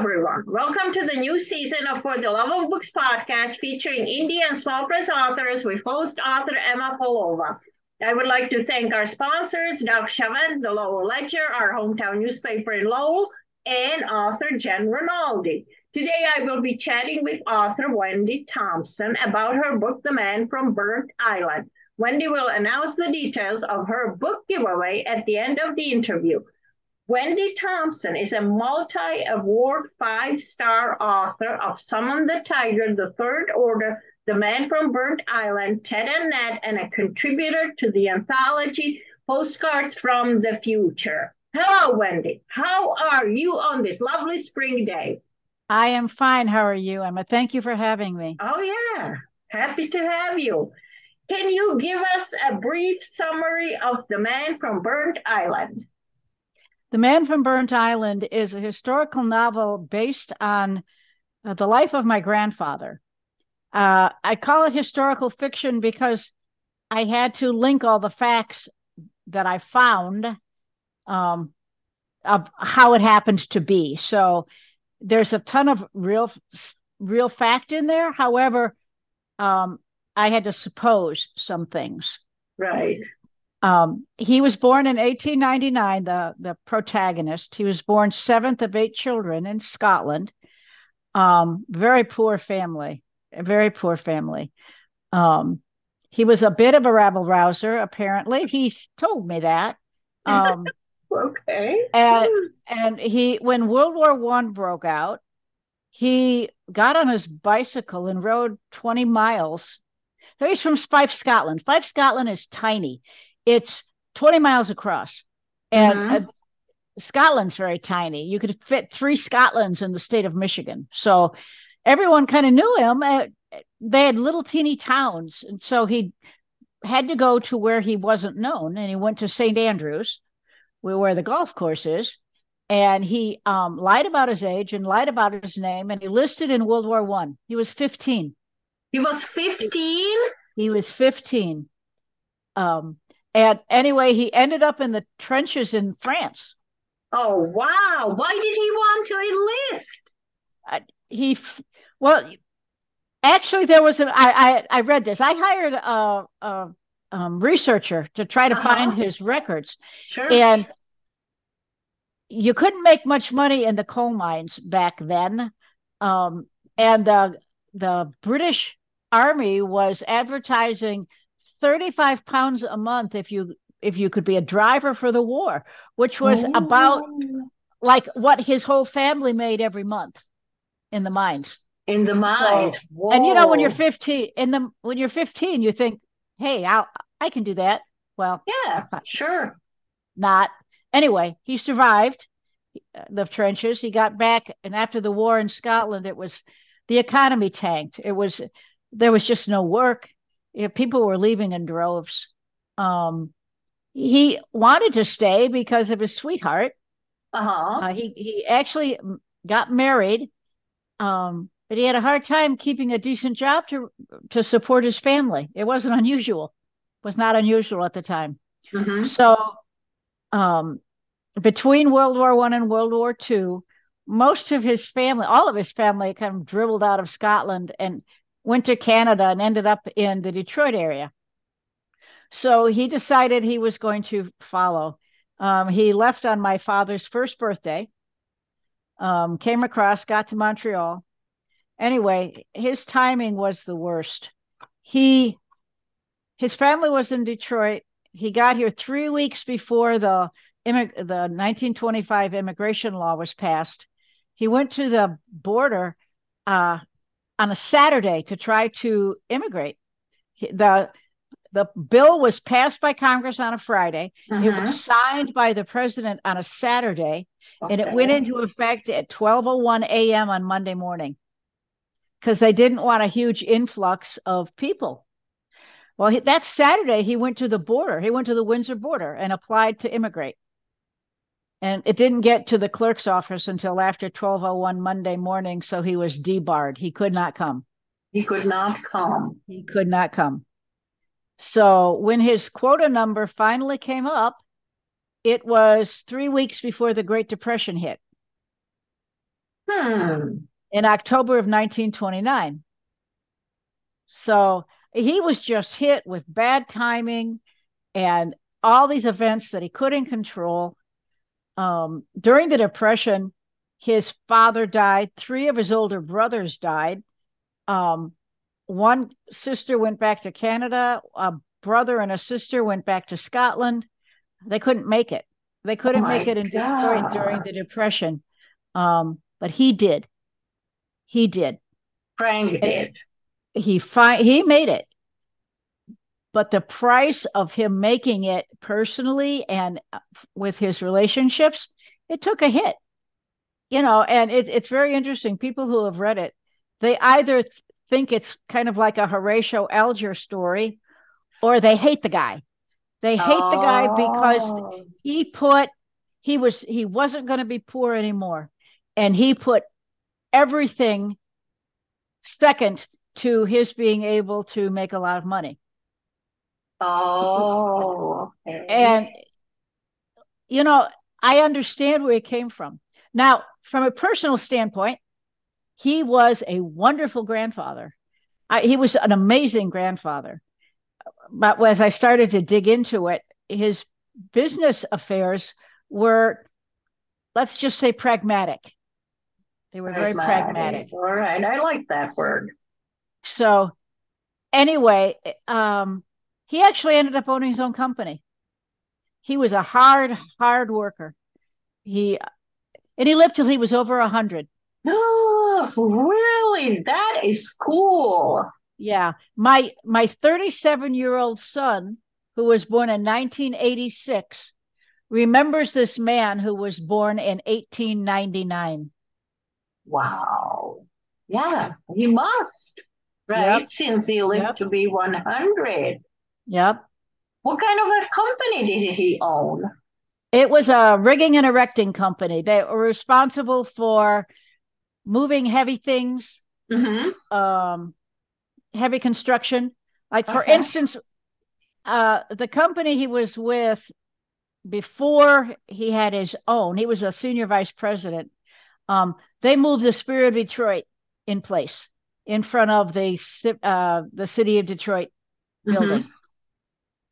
everyone. Welcome to the new season of For the Love of Books podcast featuring indie and small press authors with host author Emma Polova. I would like to thank our sponsors, Doc Chavent, the Lowell Ledger, our hometown newspaper in Lowell, and author Jen Rinaldi. Today I will be chatting with author Wendy Thomson about her book, The Man from Burnt Island. Wendy will announce the details of her book giveaway at the end of the interview. Wendy Thomson is a multi award five star author of Summon the Tiger, The Third Order, The Man from Burnt Island, Ted and Ned, and a contributor to the anthology Postcards from the Future. Hello, Wendy. How are you on this lovely spring day? I am fine. How are you, Emma? Thank you for having me. Oh, yeah. Happy to have you. Can you give us a brief summary of The Man from Burnt Island? The Man from Burnt Island is a historical novel based on uh, the life of my grandfather. Uh, I call it historical fiction because I had to link all the facts that I found um, of how it happened to be. So there's a ton of real, real fact in there. However, um, I had to suppose some things. Right. Um, he was born in 1899, the, the protagonist. He was born seventh of eight children in Scotland. Um, very poor family, a very poor family. Um, he was a bit of a rabble rouser, apparently. He's told me that. Um, okay. And, and he, when World War One broke out, he got on his bicycle and rode 20 miles. So he's from Fife, Scotland. Fife, Scotland is tiny it's 20 miles across. And mm-hmm. uh, Scotland's very tiny. You could fit three Scotlands in the state of Michigan. So everyone kind of knew him. Uh, they had little teeny towns. And so he had to go to where he wasn't known. And he went to St. Andrews, where the golf course is. And he um, lied about his age and lied about his name. And he listed in World War One. He was 15. He was 15? He was 15. Um, and anyway, he ended up in the trenches in France. Oh wow! Why did he want to enlist? Uh, he, well, actually, there was an. I I, I read this. I hired a, a um, researcher to try to uh-huh. find his records, sure. and you couldn't make much money in the coal mines back then, um, and the the British Army was advertising 35 pounds a month if you if you could be a driver for the war which was oh. about like what his whole family made every month in the mines. In the mines. so, and you know when you're 15 in the when you're 15 you think hey i i can do that. Well yeah sure. Not. Anyway he survived the trenches. He got back and after the war in scotland it was the economy tanked. It was there was just no work people were leaving in droves. Um, he wanted to stay because of his sweetheart. Uh-huh. Uh, he he actually got married, um, but he had a hard time keeping a decent job to to support his family. It wasn't unusual. It was not unusual at the time. Mm-hmm. So, um, between World War One and World War Two, most of his family, all of his family, kind of dribbled out of Scotland and went to Canada and ended up in the Detroit area. So he decided he was going to follow. Um, he left on my father's first birthday, um, came across, got to Montreal. Anyway, his timing was the worst. He, his family was in Detroit. He got here three weeks before the the 1925 immigration law was passed. He went to the border uh, on a Saturday to try to immigrate. The the bill was passed by Congress on a Friday. Uh-huh. It was mm-hmm. signed by the president on a Saturday, okay. and it went into effect at 12:01 a.m. on Monday morning because they didn't want a huge influx of people. Well, he, that Saturday he went to the border. He went to the Windsor border and applied to immigrate and it didn't get to the clerk's office until after 1201 monday morning so he was debarred he could not come he could not come he could not come so when his quota number finally came up it was three weeks before the great depression hit Hmm. in October of 1929. So he was just hit with bad timing and all these events that he couldn't control. Um, during the Depression, his father died, three of his older brothers died. Um, one sister went back to Canada, a brother and a sister went back to Scotland. They couldn't make it. They couldn't Oh make it in Detroit during the Depression. Um, but he did. He did. Frank did. He fi- he made it. But the price of him making it personally and uh, with his relationships, it took a hit. You know, and it, it's very interesting. People who have read it, they either th- think it's kind of like a Horatio Alger story, or they hate the guy. They hate the guy because Oh. he put he was he wasn't going to be poor anymore and he put everything second to his being able to make a lot of money Oh, okay. and you know i understand where he came from. Now from a personal standpoint he was a wonderful grandfather. I, he was an amazing grandfather. But as i started to dig into it his business affairs were let's just say pragmatic. They were very pragmatic. All right, I like that word. so anyway um he actually ended up owning his own company he was a hard hard worker he and he lived till he was over a hundred Oh, really? That is cool. yeah my my 37 year old son who was born in 1986 remembers this man who was born in 1899 Wow. Yeah, he must, right? Yep. Since he lived Yep. to be 100. Yep What kind of a company did he own? It was a rigging and erecting company. They were responsible for moving heavy things, Mm-hmm. um, heavy construction. Like for instance, uh, the company he was with before he had his own, he was a senior vice president. Um, they moved the Spirit of Detroit in place in front of the uh, the city of Detroit building.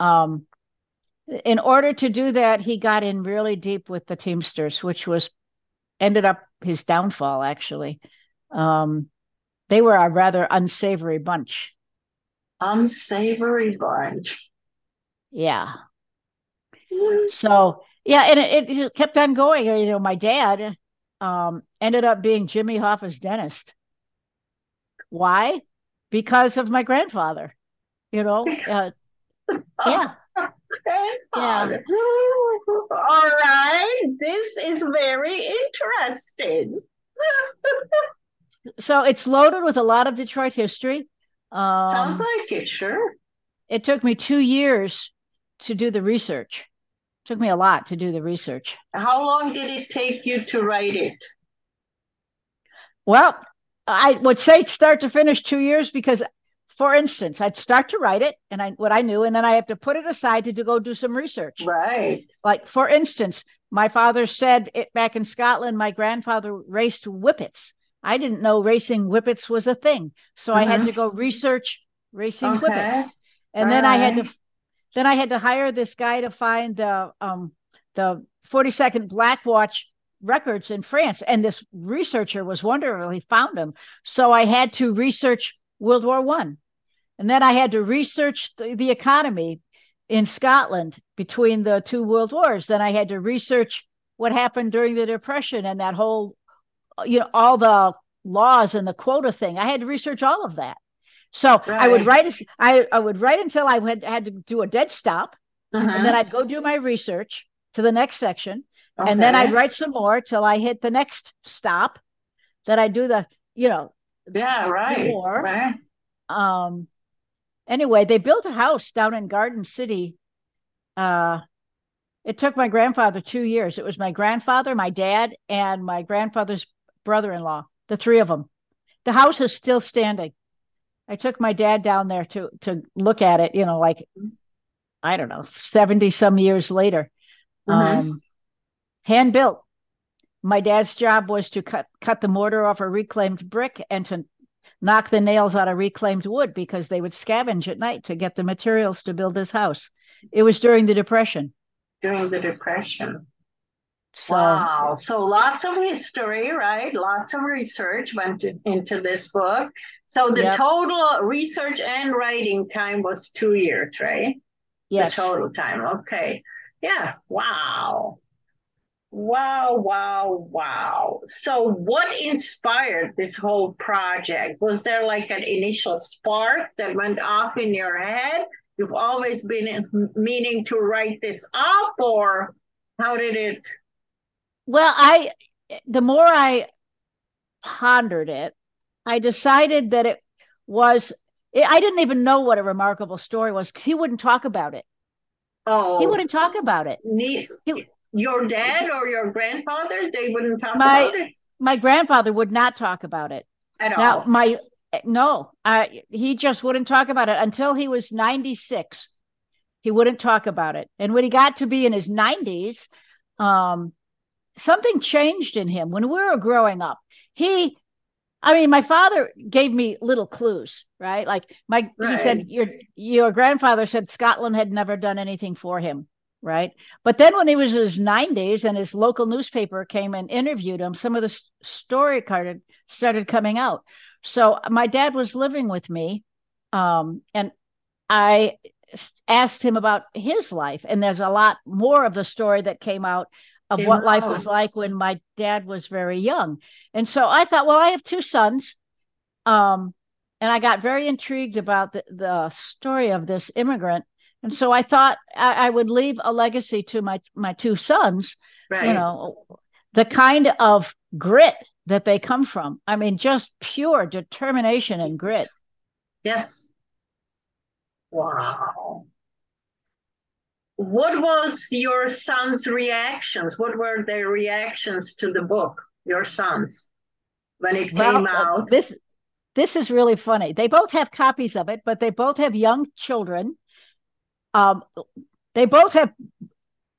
Um, in order to do that, he got in really deep with the Teamsters, which was ended up his downfall. Actually, um, they were a rather unsavory bunch. Unsavory bunch. Yeah. So yeah, and it, it kept on going. You know, my dad um, ended up being Jimmy Hoffa's dentist. Why? Because of my grandfather. You know, uh, yeah. Grandfather. All right, this is very interesting. So it's loaded with a lot of Detroit history. Um, Sounds like it, sure. it took me two years to do the research. It took me a lot to do the research. How long did it take you to write it? Well, I would say start to finish two years because, for instance, I'd start to write it and I what I knew, and then I have to put it aside to, to go do some research. Right. Like for instance, my father said it back in Scotland. My grandfather raced whippets. I didn't know racing whippets was a thing, so I had Mhm. to go research racing Okay. whippets, and then I had to then I had to hire this guy to find the um the 42nd Black Watch records in France. And this researcher was wonderful. He found them. So I had to research World War One. And then I had to research the, the economy in Scotland between the two world wars. Then I had to research what happened during the Depression and that whole, you know, all the laws and the quota thing. I had to research all of that. So I would write, I, I would write until I had, had to do a dead stop, and then. I'd go do my research to the next section, and then I'd write some more till I hit the next stop. Then I'd do the, you know, Yeah, right. war. Right. um anyway they built a house down in garden city. Uh it took my grandfather two years. It was my grandfather my dad and my grandfather's brother-in-law the three of them the house is still standing. I took my dad down there to to look at it you know like i don't know 70 some years later. Mhm. um hand built my dad's job was to cut cut the mortar off a reclaimed brick and to knock the nails out of reclaimed wood because they would scavenge at night to get the materials to build this house. It was during the Depression. During the Depression. So, wow. So lots of history, right? Lots of research went into this book. So the Yep. total research and writing time was two years, right? yes. The total time. Okay. Yeah. Wow. Wow, wow, wow. So what inspired this whole project? Was there like an initial spark that went off in your head? You've always been meaning to write this up, or how did it? Well, I the more I pondered it, I decided that it was I didn't even know what a remarkable story was. He wouldn't talk about it. Oh, He wouldn't talk about it. ne- He- your dad or your grandfather, they wouldn't talk My- about it My grandfather would not talk about it. at Now, all. my no, I he just wouldn't talk about it until he was 96. He wouldn't talk about it. And when he got to be in his 90s, um, something changed in him when we were growing up. He I mean, my father gave me little clues, right? Like my he said your your grandfather said Scotland had never done anything for him, right? But then when he was in his 90s and his local newspaper came and interviewed him, some of the story carded started coming out. So my dad was living with me, um, and I asked him about his life, and there's a lot more of the story that came out of what life was like when my dad was very young. And so I thought, well, I have two sons. Um, and I got very intrigued about the, the story of this immigrant. And so I thought I, I would leave a legacy to my my two sons, Right. you know, the kind of grit that they come from. I mean, just pure determination and grit. Yes. Wow. What was your son's reactions? What were their reactions to the book, your sons, when it came uh, out? this this is really funny. They both have copies of it, but they both have young children. Um, they both have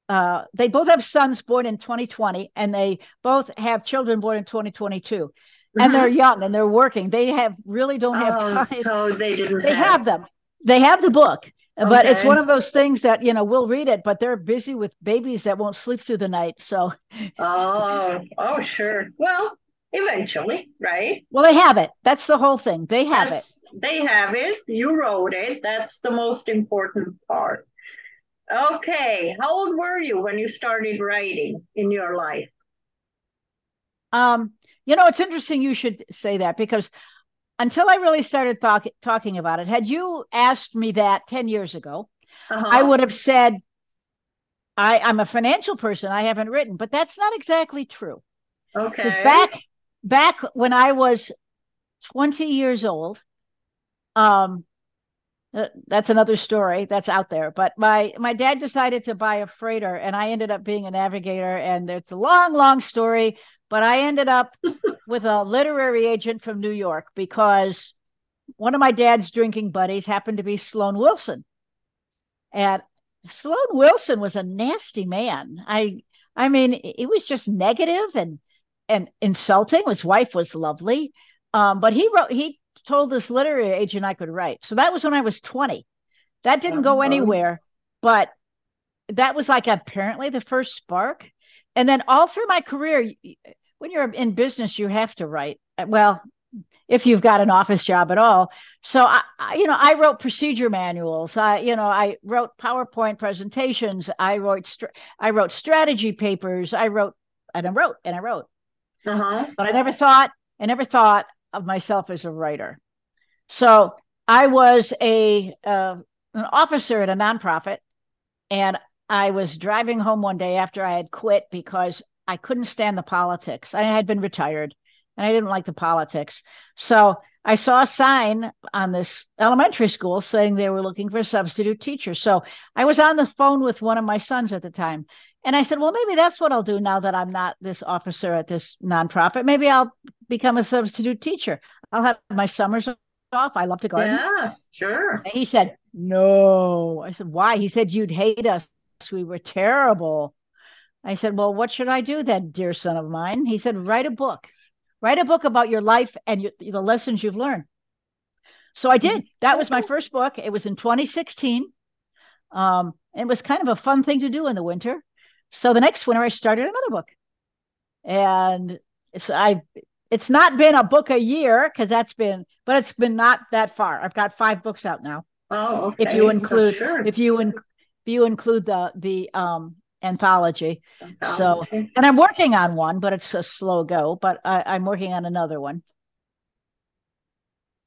uh, they both have sons born in 2020, and they both have children born in 2022. And they're young and they're working. They have really don't have Mm-hmm. Oh, time. so they didn't They have. have them. They have the book, but it's one of those things that you know we'll read it, but they're busy with babies that won't sleep through the night. So, Oh, oh, sure. Well, eventually, right? well, they have it. That's the whole thing. They have it. They have it. You wrote it. That's the most important part. Okay. How old were you when you started writing in your life? Um, you know, it's interesting you should say that because until I really started talk, talking about it, had you asked me that 10 years ago, Uh-huh. I would have said, I, I'm a financial person. I haven't written, but that's not exactly true. Okay. back back when I was 20 years old, um, uh, that's another story that's out there. But my my dad decided to buy a freighter, and I ended up being a navigator. And it's a long, long story. But I ended up with a literary agent from New York because one of my dad's drinking buddies happened to be Sloan Wilson, and Sloan Wilson was a nasty man. I I mean, it was just negative and and insulting. His wife was lovely, um, but he wrote he told this literary agent I could write. So that was when I was 20. That didn't go Uh-huh. anywhere, but that was like apparently the first spark. And then all through my career, when you're in business, you have to write. Well, if you've got an office job at all. So I, I you know, I wrote procedure manuals. I, you know, I wrote PowerPoint presentations. I wrote, I wrote strategy papers. I wrote, and I wrote, and I wrote Uh-huh. but I never thought I never thought of myself as a writer. So I was a uh, an officer at a nonprofit, and I was driving home one day after I had quit because I couldn't stand the politics. I had been retired, and I didn't like the politics. So I saw a sign on this elementary school saying they were looking for a substitute teacher. So I was on the phone with one of my sons at the time. And I said, well, maybe that's what I'll do now that I'm not this officer at this nonprofit. Maybe I'll become a substitute teacher. I'll have my summers off. I love to garden. Yeah, sure. And he said, no. I said, why? He said, you'd hate us. We were terrible. I said, Well, what should I do then, dear son of mine? He said, Write a book. Write a book about your life and your, the lessons you've learned. So I did. That was my first book. It was in 2016. Um, it was kind of a fun thing to do in the winter. So the next winter, I started another book, and it's I. It's not been a book a year because that's been, but it's been not that far. I've got five books out now. Oh, okay. If you include, sure. if you in, if you include the the um anthology. So, and I'm working on one, but it's a slow go. But I, I'm working on another one.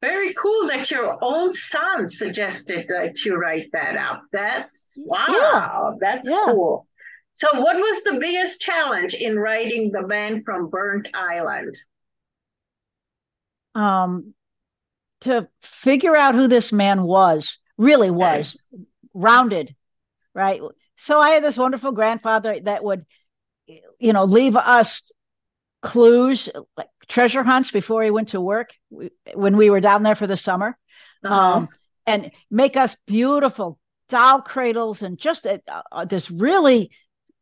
Very cool that your own son suggested that you write that up. That's wow, Yeah. that's Yeah. cool. So, what was the biggest challenge in writing The Man from Burnt Island? Um, to figure out who this man was, really was rounded, right? So I had this wonderful grandfather that would, you know, leave us clues, like treasure hunts before he went to work we- when we were down there for the summer. Uh-huh. um, and make us beautiful doll cradles and just a, uh, this really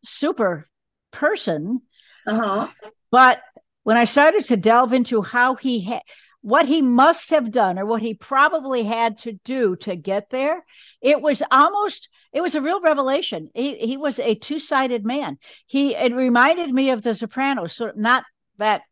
super person. uh-huh. But when I started to delve into how he had, what he must have done or what he probably had to do to get there, it was almost, it was a real revelation. He, he was a two sided man. He, it reminded me of The Sopranos, so not that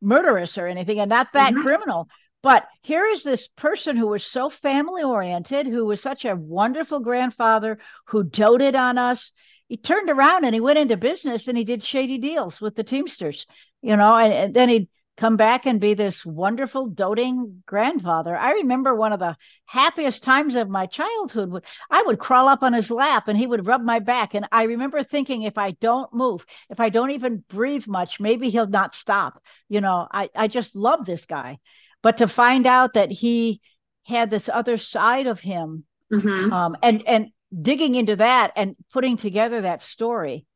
murderous or anything and not that Mhm. criminal. But here is this person who was so family oriented, who was such a wonderful grandfather who doted on us. He turned around and he went into business and he did shady deals with the Teamsters, you know, and, and then he'd come back and be this wonderful doting grandfather. I remember one of the happiest times of my childhood. I would crawl up on his lap and he would rub my back. And I remember thinking, if I don't move, if I don't even breathe much, maybe he'll not stop. You know, I, I just love this guy. But to find out that he had this other side of him Mhm. um, and and digging into that and putting together that story.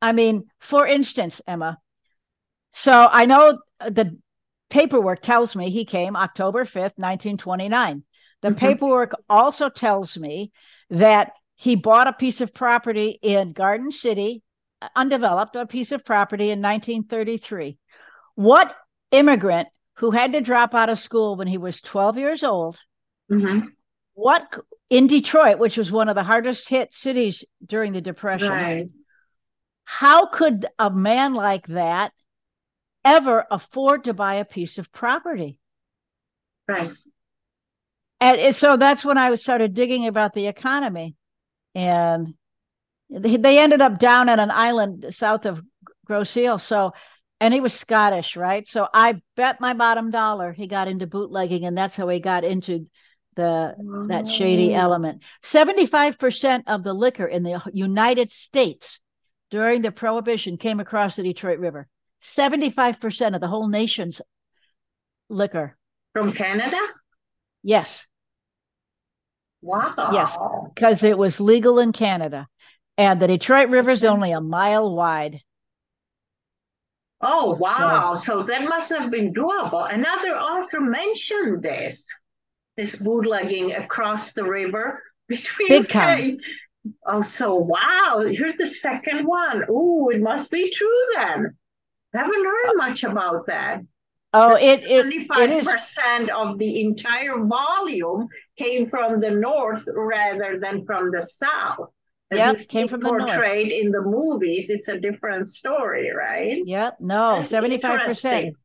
I mean, for instance, Emma. So I know the paperwork tells me he came October fifth, nineteen twenty nine. The Mhm. paperwork also tells me that he bought a piece of property in Garden City, uh, undeveloped, a piece of property in 1933. What immigrant who had to drop out of school when he was 12 years old Mhm. what in Detroit, which was one of the hardest hit cities during the Depression, Right. how could a man like that ever afford to buy a piece of property? Right. And so that's when I started digging about the economy. And they, ended up down at an island south of Grosse Ile. So, and he was Scottish, right? So I bet my bottom dollar he got into bootlegging, and that's how he got into the that shady element. 75% of the liquor in the United States during the Prohibition came across the Detroit River. 75% of the whole nation's liquor. From Canada? Yes, Wow. Yes. because it was legal in Canada. And the Detroit River is only a mile wide. Oh, wow. So, that must have been doable. Another author mentioned this, this bootlegging across the river between Big time. Oh, so wow. Here's the second one. Oh, it must be true then. Haven't heard much about that. Oh, it it, it is 25% of the entire volume came from the north rather than from the south. As Yep, it's came from the north. portrayed in the movies, it's a different story, right? Yep, no, That's 75%.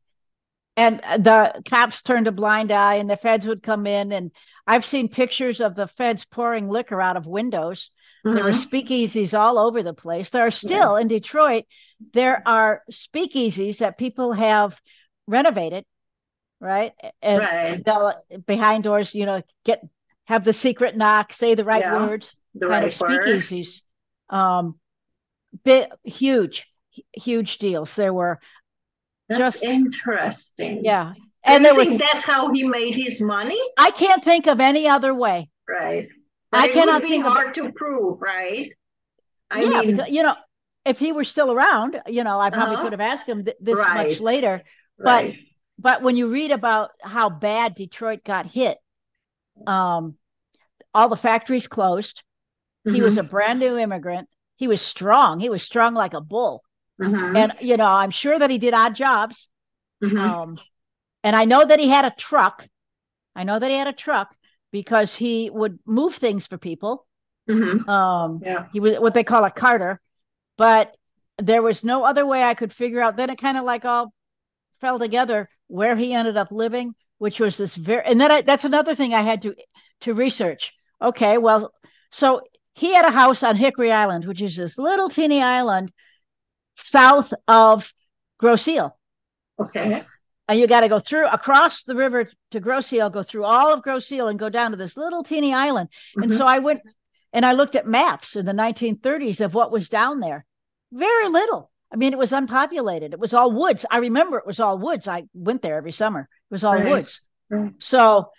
and uh, the cops turned a blind eye and the feds would come in and i've seen pictures of the feds pouring liquor out of windows there were Mhm. speakeasies all over the place there are still in detroit there are speakeasies that people have renovated right and Right, they'll behind doors you know get have the secret knock say the right Yeah, words the kind right of word. speakeasies um bit huge huge deals there were That's just- interesting. yeah So and you there was think that's how he made his money? I can't think of any other way. Right. I But it cannot would be think of- hard to prove, right? I yeah, mean, because, you know, if he were still around, you know, I probably Uh-huh. could have asked him th- this Right. much later. right. But when you read about how bad Detroit got hit, um, all the factories closed. He was Mhm. a brand new immigrant. he was strong. He was strong like a bull. Mhm. And you know, I'm sure that he did odd jobs. Mhm. Um, and I know that he had a truck. I know that he had a truck because he would move things for people. Mhm. Um, Yeah. he was what they call a carter, but there was no other way I could figure out. Then it kind of like all fell together where he ended up living, which was this very, and then I, that's another thing I had to to research. Okay, well, so he had a house on Hickory Island, which is this little teeny island south of Grosse Ile. Okay. And you got to go through across the river to Grosse Ile, go through all of Grosse Ile, and go down to this little teeny island. And Mhm. so I went and I looked at maps in the 1930s of what was down there. Very little. I mean, it was unpopulated. It was all woods. I remember it was all woods. I went there every summer. It was all Right. woods. Right. So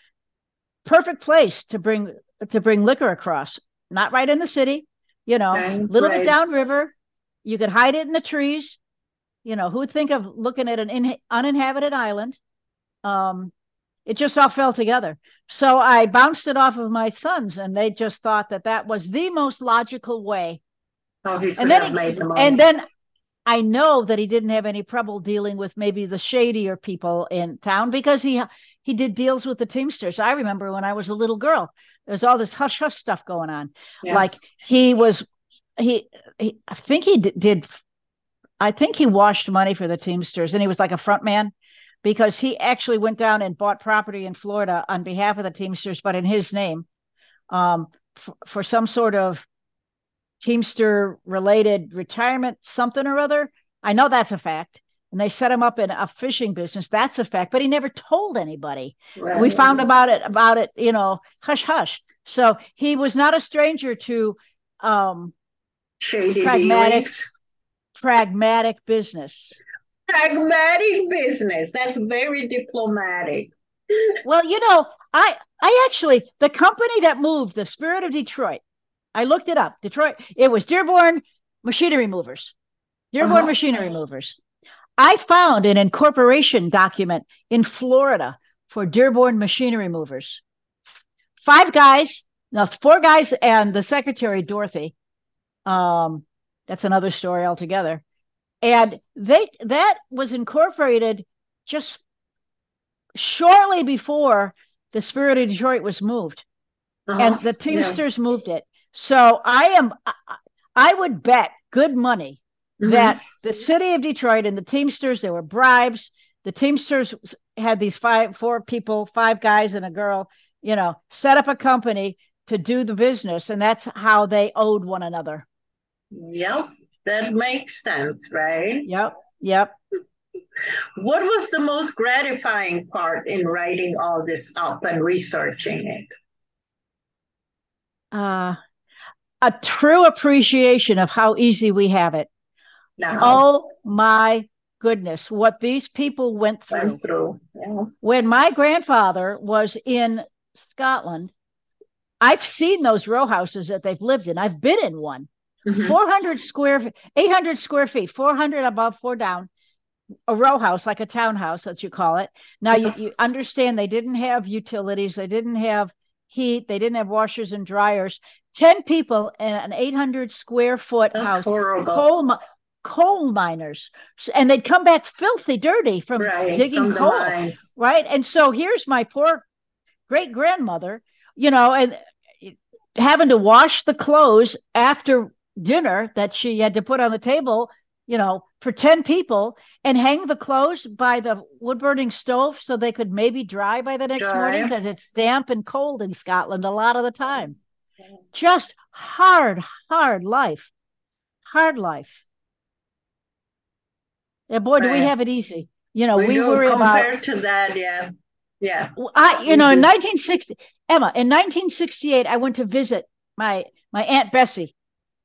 perfect place to bring to bring liquor across. Not right in the city, you know, a Right, little bit downriver. You could hide it in the trees. You know, who would think of looking at an in, uninhabited island? Um, it just all fell together. So I bounced it off of my sons, and they just thought that that was the most logical way. And then, have he- made the and then I know that he didn't have any trouble dealing with maybe the shadier people in town because he he did deals with the Teamsters. I remember when I was a little girl, there's all this hush hush stuff going on. Yeah. Like he was, he, he I think he d- did, I think he washed money for the Teamsters, and he was like a front man because he actually went down and bought property in Florida on behalf of the Teamsters, but in his name, um, f- for some sort of Teamster related retirement, something or other. I know that's a fact. And they set him up in a fishing business. That's a fact, but he never told anybody. We found about it, about it, you know, hush hush. So he was not a stranger to um, shady pragmatic. dealings. pragmatic business. Pragmatic business. That's very diplomatic. Well, you know, I I actually the company that moved the Spirit of Detroit. I looked it up. Detroit. It was Dearborn Machinery Movers. Dearborn Uh-huh. Machinery Movers. I found an incorporation document in Florida for Dearborn Machinery Movers. Five guys, no, four guys, and the secretary Dorothy. Um, that's another story altogether. And they that was incorporated just shortly before the Spirit of Detroit was moved, Uh-huh. and the Yeah. Teamsters moved it. So I am, I, would bet good money Mhm. that the city of Detroit and the Teamsters, there were bribes. The Teamsters had these five, four people, five guys and a girl, you know, set up a company to do the business, and that's how they owed one another. Yep. That makes sense, right? Yep, yep. What was the most gratifying part in writing all this up and researching it? Uh, a true appreciation of how easy we have it. Now, Oh my goodness, what these people went through. went through. Yeah. When my grandfather was in Scotland, I've seen those row houses that they've lived in. I've been in one. Mhm. 400 square 800 square feet 400 above four down a row house like a townhouse that you call it now you, you understand they didn't have utilities they didn't have heat they didn't have washers and dryers 10 people in an 800 square foot That's house horrible. coal coal miners and they'd come back filthy dirty from right. digging from coal right and so here's my poor great grandmother you know and eh, having to wash the clothes after dinner that she had to put on the table you know for 10 people and hang the clothes by the wood burning stove so they could maybe dry by the next Dry. morning because it's damp and cold in Scotland a lot of the time just hard hard life hard life yeah boy do we have it easy you know we, do worry about compared to that, yeah. Yeah. I, you know, in Mhm. 1960, Emma, in 1968, I went to visit my my aunt Bessie.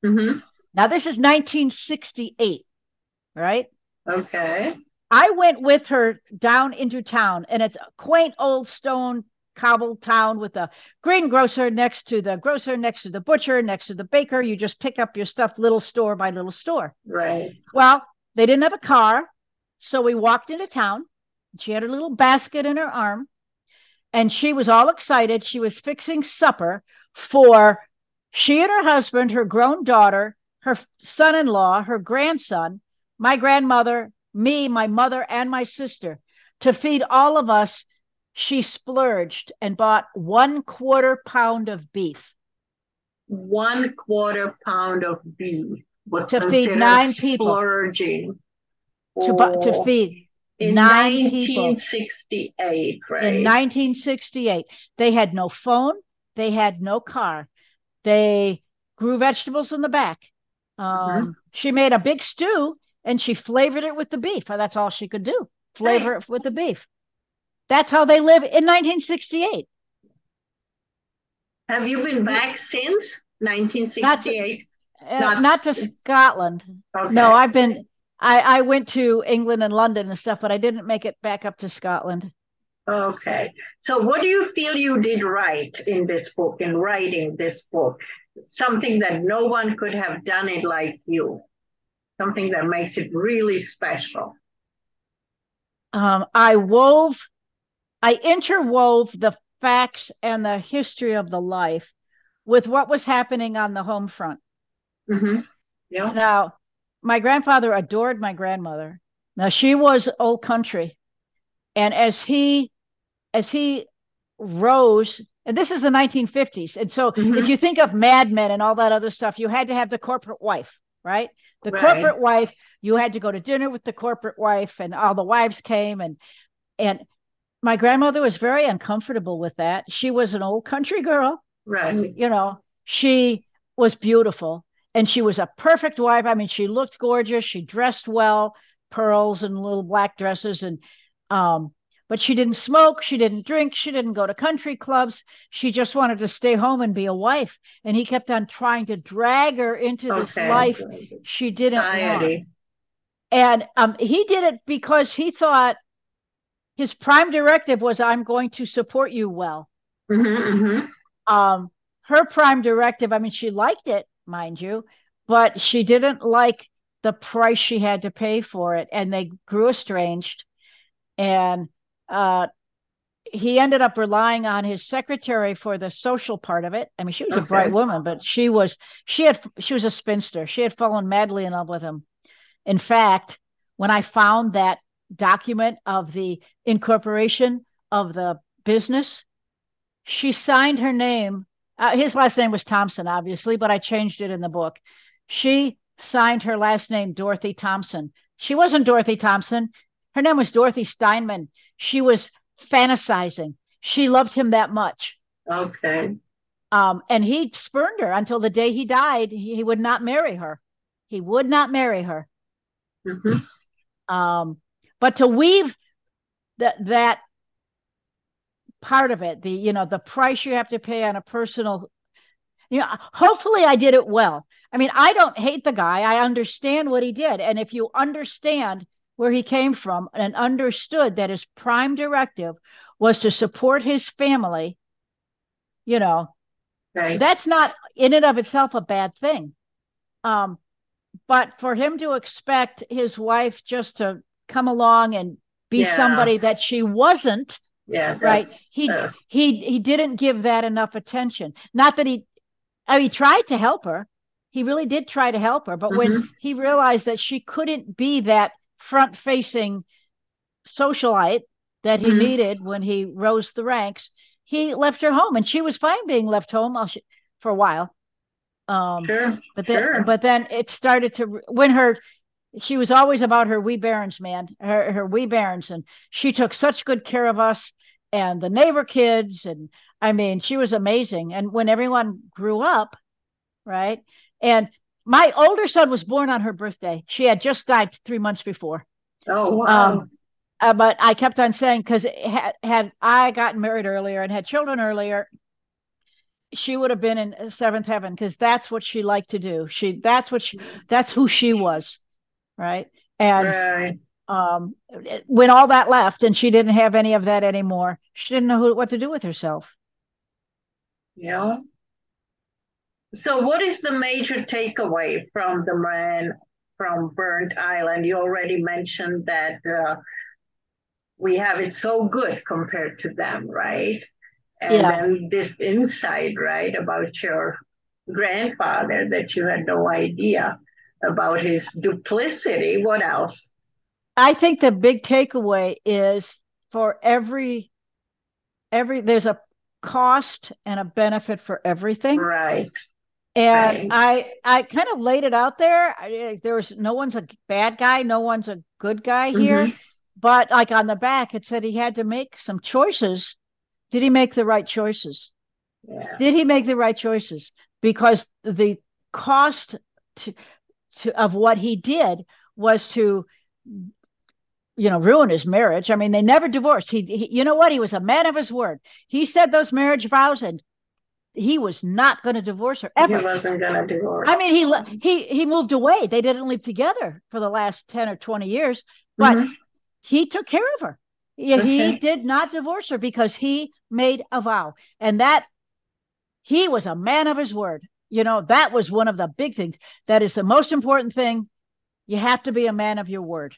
hmm Now this is 1968, right? Okay. I went with her down into town, and it's a quaint old stone cobbled town with a greengrocer next to the grocer, next to the butcher, next to the baker. You just pick up your stuff, little store by little store. Right. Well, they didn't have a car, so we walked into town. She had her little basket in her arm, and she was all excited. She was fixing supper for she and her husband, her grown daughter, her son in law, her grandson, my grandmother, me, my mother, and my sister. To feed all of us, she splurged and bought one quarter pound of beef. One quarter pound of beef was To feed nine people. splurging. To, bu- to Oh, feed in nine people. 1968, right? in 1968. They had no phone, they had no car. They grew vegetables in the back. Um, She made a big stew and she flavored it with the beef. That's all she could do. Flavor Nice. it with the beef. That's how they live in 1968. Have you been back since 1968? Uh, Not not to Scotland. Okay. No, I've been. I, I went to England and London and stuff, but I didn't make it back up to Scotland. Okay. So what do you feel you did right in this book, in writing this book? Something that no one could have done it like you. Something that makes it really special. um, I wove, I interwove the facts and the history of the life with what was happening on the home front. hmm Yeah. Now, my grandfather adored my grandmother. Now she was old country, and as he, as he rose, and this is the 1950s, and so Mhm. if you think of Mad Men and all that other stuff, you had to have the corporate wife, right? The Right. corporate wife, you had to go to dinner with the corporate wife, and all the wives came, and and my grandmother was very uncomfortable with that. She was an old country girl, Right. you know, she was beautiful and she was a perfect wife. I mean, she looked gorgeous. She dressed well, pearls and little black dresses. And, um, but she didn't smoke. She didn't drink. She didn't go to country clubs. She just wanted to stay home and be a wife. And he kept on trying to drag her into this life she didn't want. And um, he did it because he thought his prime directive was, I'm going to support you well. hmm um her prime directive i mean she liked it mind you but she didn't like the price she had to pay for it and they grew estranged and uh he ended up relying on his secretary for the social part of it i mean she was a bright woman but she was she had she was a spinster she had fallen madly in love with him in fact when i found that document of the incorporation of the business she signed her name. Uh, his last name was Thompson, obviously, but I changed it in the book. She signed her last name Dorothy Thompson. She wasn't Dorothy Thompson. Her name was Dorothy Steinman. She was fantasizing. She loved him that much. Okay. Um, and he spurned her until the day he died. He, he would not marry her. He would not marry her. hmm Um, but to weave that that part of it, the you know the price you have to pay on a personal, you know, hopefully I did it well. I mean, I don't hate the guy. I understand what he did, and if you understand where he came from and understood that his prime directive was to support his family, you know, Right. that's not in and of itself a bad thing. Um, but for him to expect his wife just to come along and be Yeah. somebody that she wasn't, yeah. right? He uh, he he didn't give that enough attention. Not that he, I mean, he tried to help her. He really did try to help her, but when he realized that she couldn't be that front-facing socialite that he Mhm. needed when he rose the ranks, he left her home, and she was fine being left home for a while. Um, Sure. but then, Sure. but then it started to when her, she was always about her wee bairns, man, her her wee bairns, and she took such good care of us and the neighbor kids, and I mean, she was amazing. And when everyone grew up, right, and my older son was born on her birthday. She had just died three months before. Oh, wow. Um, uh, but I kept on saying because had had I gotten married earlier and had children earlier, she would have been in seventh heaven because that's what she liked to do. She that's what she that's who she was, right? And right. um, when all that left and she didn't have any of that anymore, she didn't know who, what to do with herself. Yeah. So, what is the major takeaway from the man from Burnt Island? You already mentioned that uh, we have it so good compared to them, right? And Yeah. then this insight, right, about your grandfather that you had no idea about his duplicity. What else? I think the big takeaway is for every every there's a cost and a benefit for everything. Right. And right. I I kind of laid it out there. I, there was no one's a bad guy, no one's a good guy here. Mm-hmm. But like on the back, it said he had to make some choices. Did he make the right choices? Yeah. Did he make the right choices? Because the cost to, to of what he did was to you know ruin his marriage i mean they never divorced he, he, you know what he was a man of his word he said those marriage vows and he was not going to divorce her ever he wasn't going to divorce i mean he he he moved away they didn't live together for the last 10 or 20 years but mm-hmm. he took care of her he, okay. he did not divorce her because he made a vow and that he was a man of his word you know that was one of the big things that is the most important thing you have to be a man of your word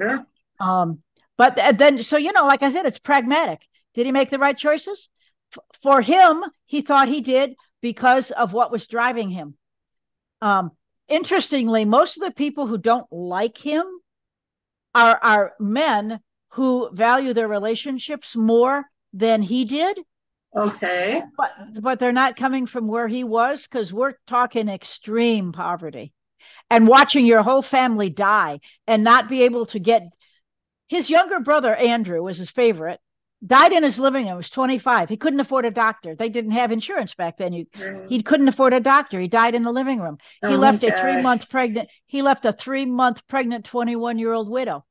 sure. Um, but then, so you know, like I said, it's pragmatic. Did he make the right choices? For him, he thought he did because of what was driving him. Um, interestingly, most of the people who don't like him are are men who value their relationships more than he did. Okay. But but they're not coming from where he was because we're talking extreme poverty and watching your whole family die and not be able to get his younger brother, Andrew, was his favorite, died in his living room. He was 25. He couldn't afford a doctor. They didn't have insurance back then. He, mm. he couldn't afford a doctor. He died in the living room. He oh, left a three month pregnant, he left a three month pregnant 21 year old widow.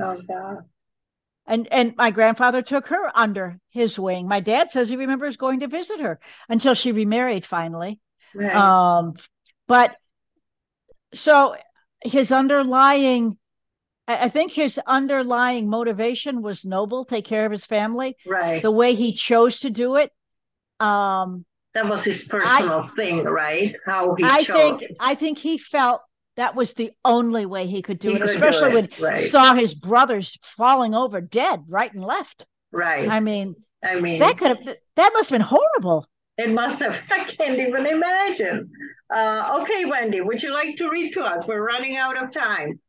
Oh, God. And, and my grandfather took her under his wing. My dad says he remembers going to visit her until she remarried finally. Right. Um, but so his underlying I think his underlying motivation was noble, take care of his family. Right. The way he chose to do it. Um, that was his personal I, thing, right? How he I chose. think I think he felt that was the only way he could do he it, could especially do it. when right. he saw his brothers falling over dead right and left. Right. I mean, I mean that could have that must have been horrible. It must have. I can't even imagine. Uh, okay, Wendy, would you like to read to us? We're running out of time.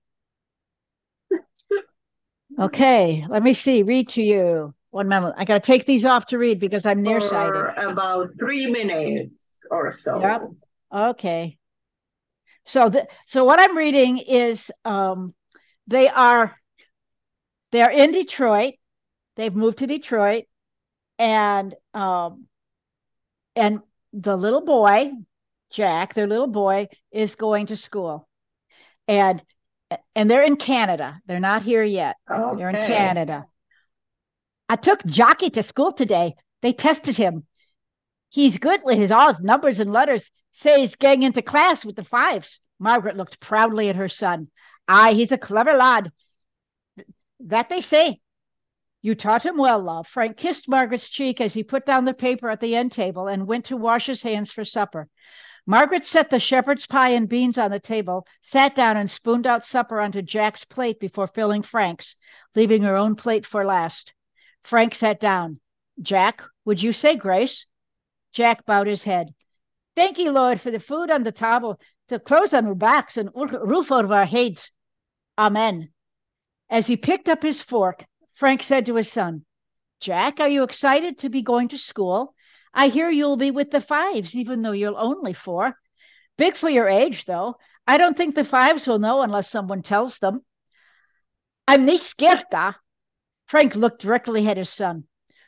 Okay, let me see. Read to you. One moment. I got to take these off to read because I'm nearsighted. For About three minutes or so. Yep. Okay. So the, so what I'm reading is um, they are they're in Detroit. They've moved to Detroit, and um, and the little boy, Jack, their little boy, is going to school, and and they're in Canada. They're not here yet. Okay. They're in Canada. I took Jockey to school today. They tested him. He's good with his all his numbers and letters. Say he's getting into class with the fives. Margaret looked proudly at her son. Aye, he's a clever lad. That they say. You taught him well, love. Frank kissed Margaret's cheek as he put down the paper at the end table and went to wash his hands for supper. Margaret set the shepherd's pie and beans on the table, sat down, and spooned out supper onto Jack's plate before filling Frank's, leaving her own plate for last. Frank sat down. Jack, would you say grace? Jack bowed his head. Thank you, Lord, for the food on the table, the clothes on our backs, and roof over our heads. Amen. As he picked up his fork, Frank said to his son, Jack, are you excited to be going to school? I hear you'll be with the fives, even though you're only four. Big for your age, though. I don't think the fives will know unless someone tells them. I'm scared, Frank looked directly at his son.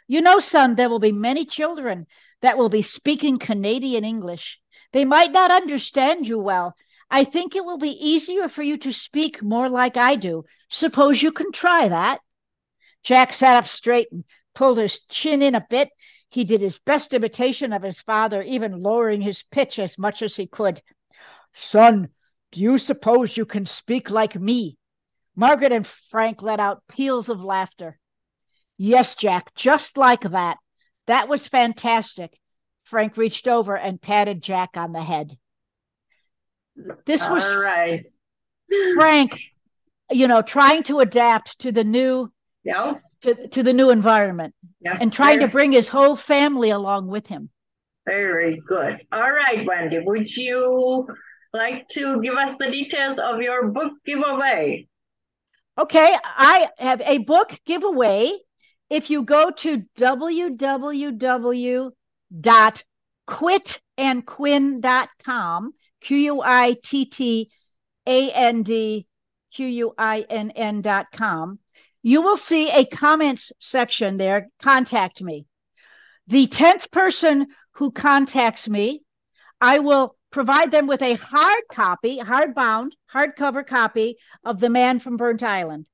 You know, son, there will be many children that will be speaking Canadian English. They might not understand you well. I think it will be easier for you to speak more like I do. Suppose you can try that. Jack sat up straight and pulled his chin in a bit he did his best imitation of his father, even lowering his pitch as much as he could. Son, do you suppose you can speak like me? Margaret and Frank let out peals of laughter. Yes, Jack, just like that. That was fantastic. Frank reached over and patted Jack on the head. This was All right. Frank, you know, trying to adapt to the new yeah to, to the new environment yeah, and trying to bring his whole family along with him. Very good. All right, Wendy, would you like to give us the details of your book giveaway? Okay, I have a book giveaway. If you go to www.quittandquinn.com, Q U I T T A N D Q U I N N.com, you will see a comments section there. Contact me. The 10th person who contacts me, I will provide them with a hard copy, hardbound, hardcover copy of The Man from Burnt Island.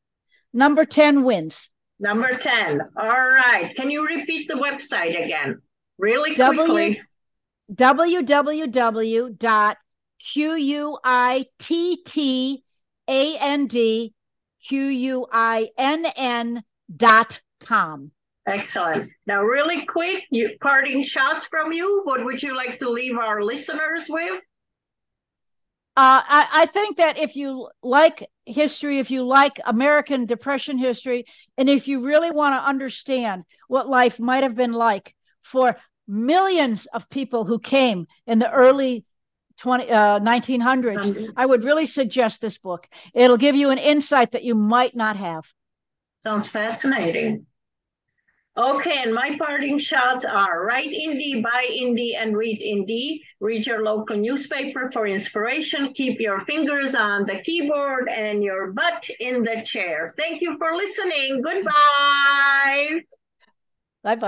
Number 10 wins. Number 10. All right. Can you repeat the website again? Really quickly. www.quittandquinn.com. Excellent. Now, really quick, you, parting shots from you. What would you like to leave our listeners with? Uh, I, I, think that if you like history, if you like American Depression history, and if you really want to understand what life might have been like for millions of people who came in the early 20, uh, 1900s, I would really suggest this book. It'll give you an insight that you might not have. Sounds fascinating. Okay, and my parting shots are write indie, buy indie, and read indie. Read your local newspaper for inspiration. Keep your fingers on the keyboard and your butt in the chair. Thank you for listening. Goodbye. Bye bye.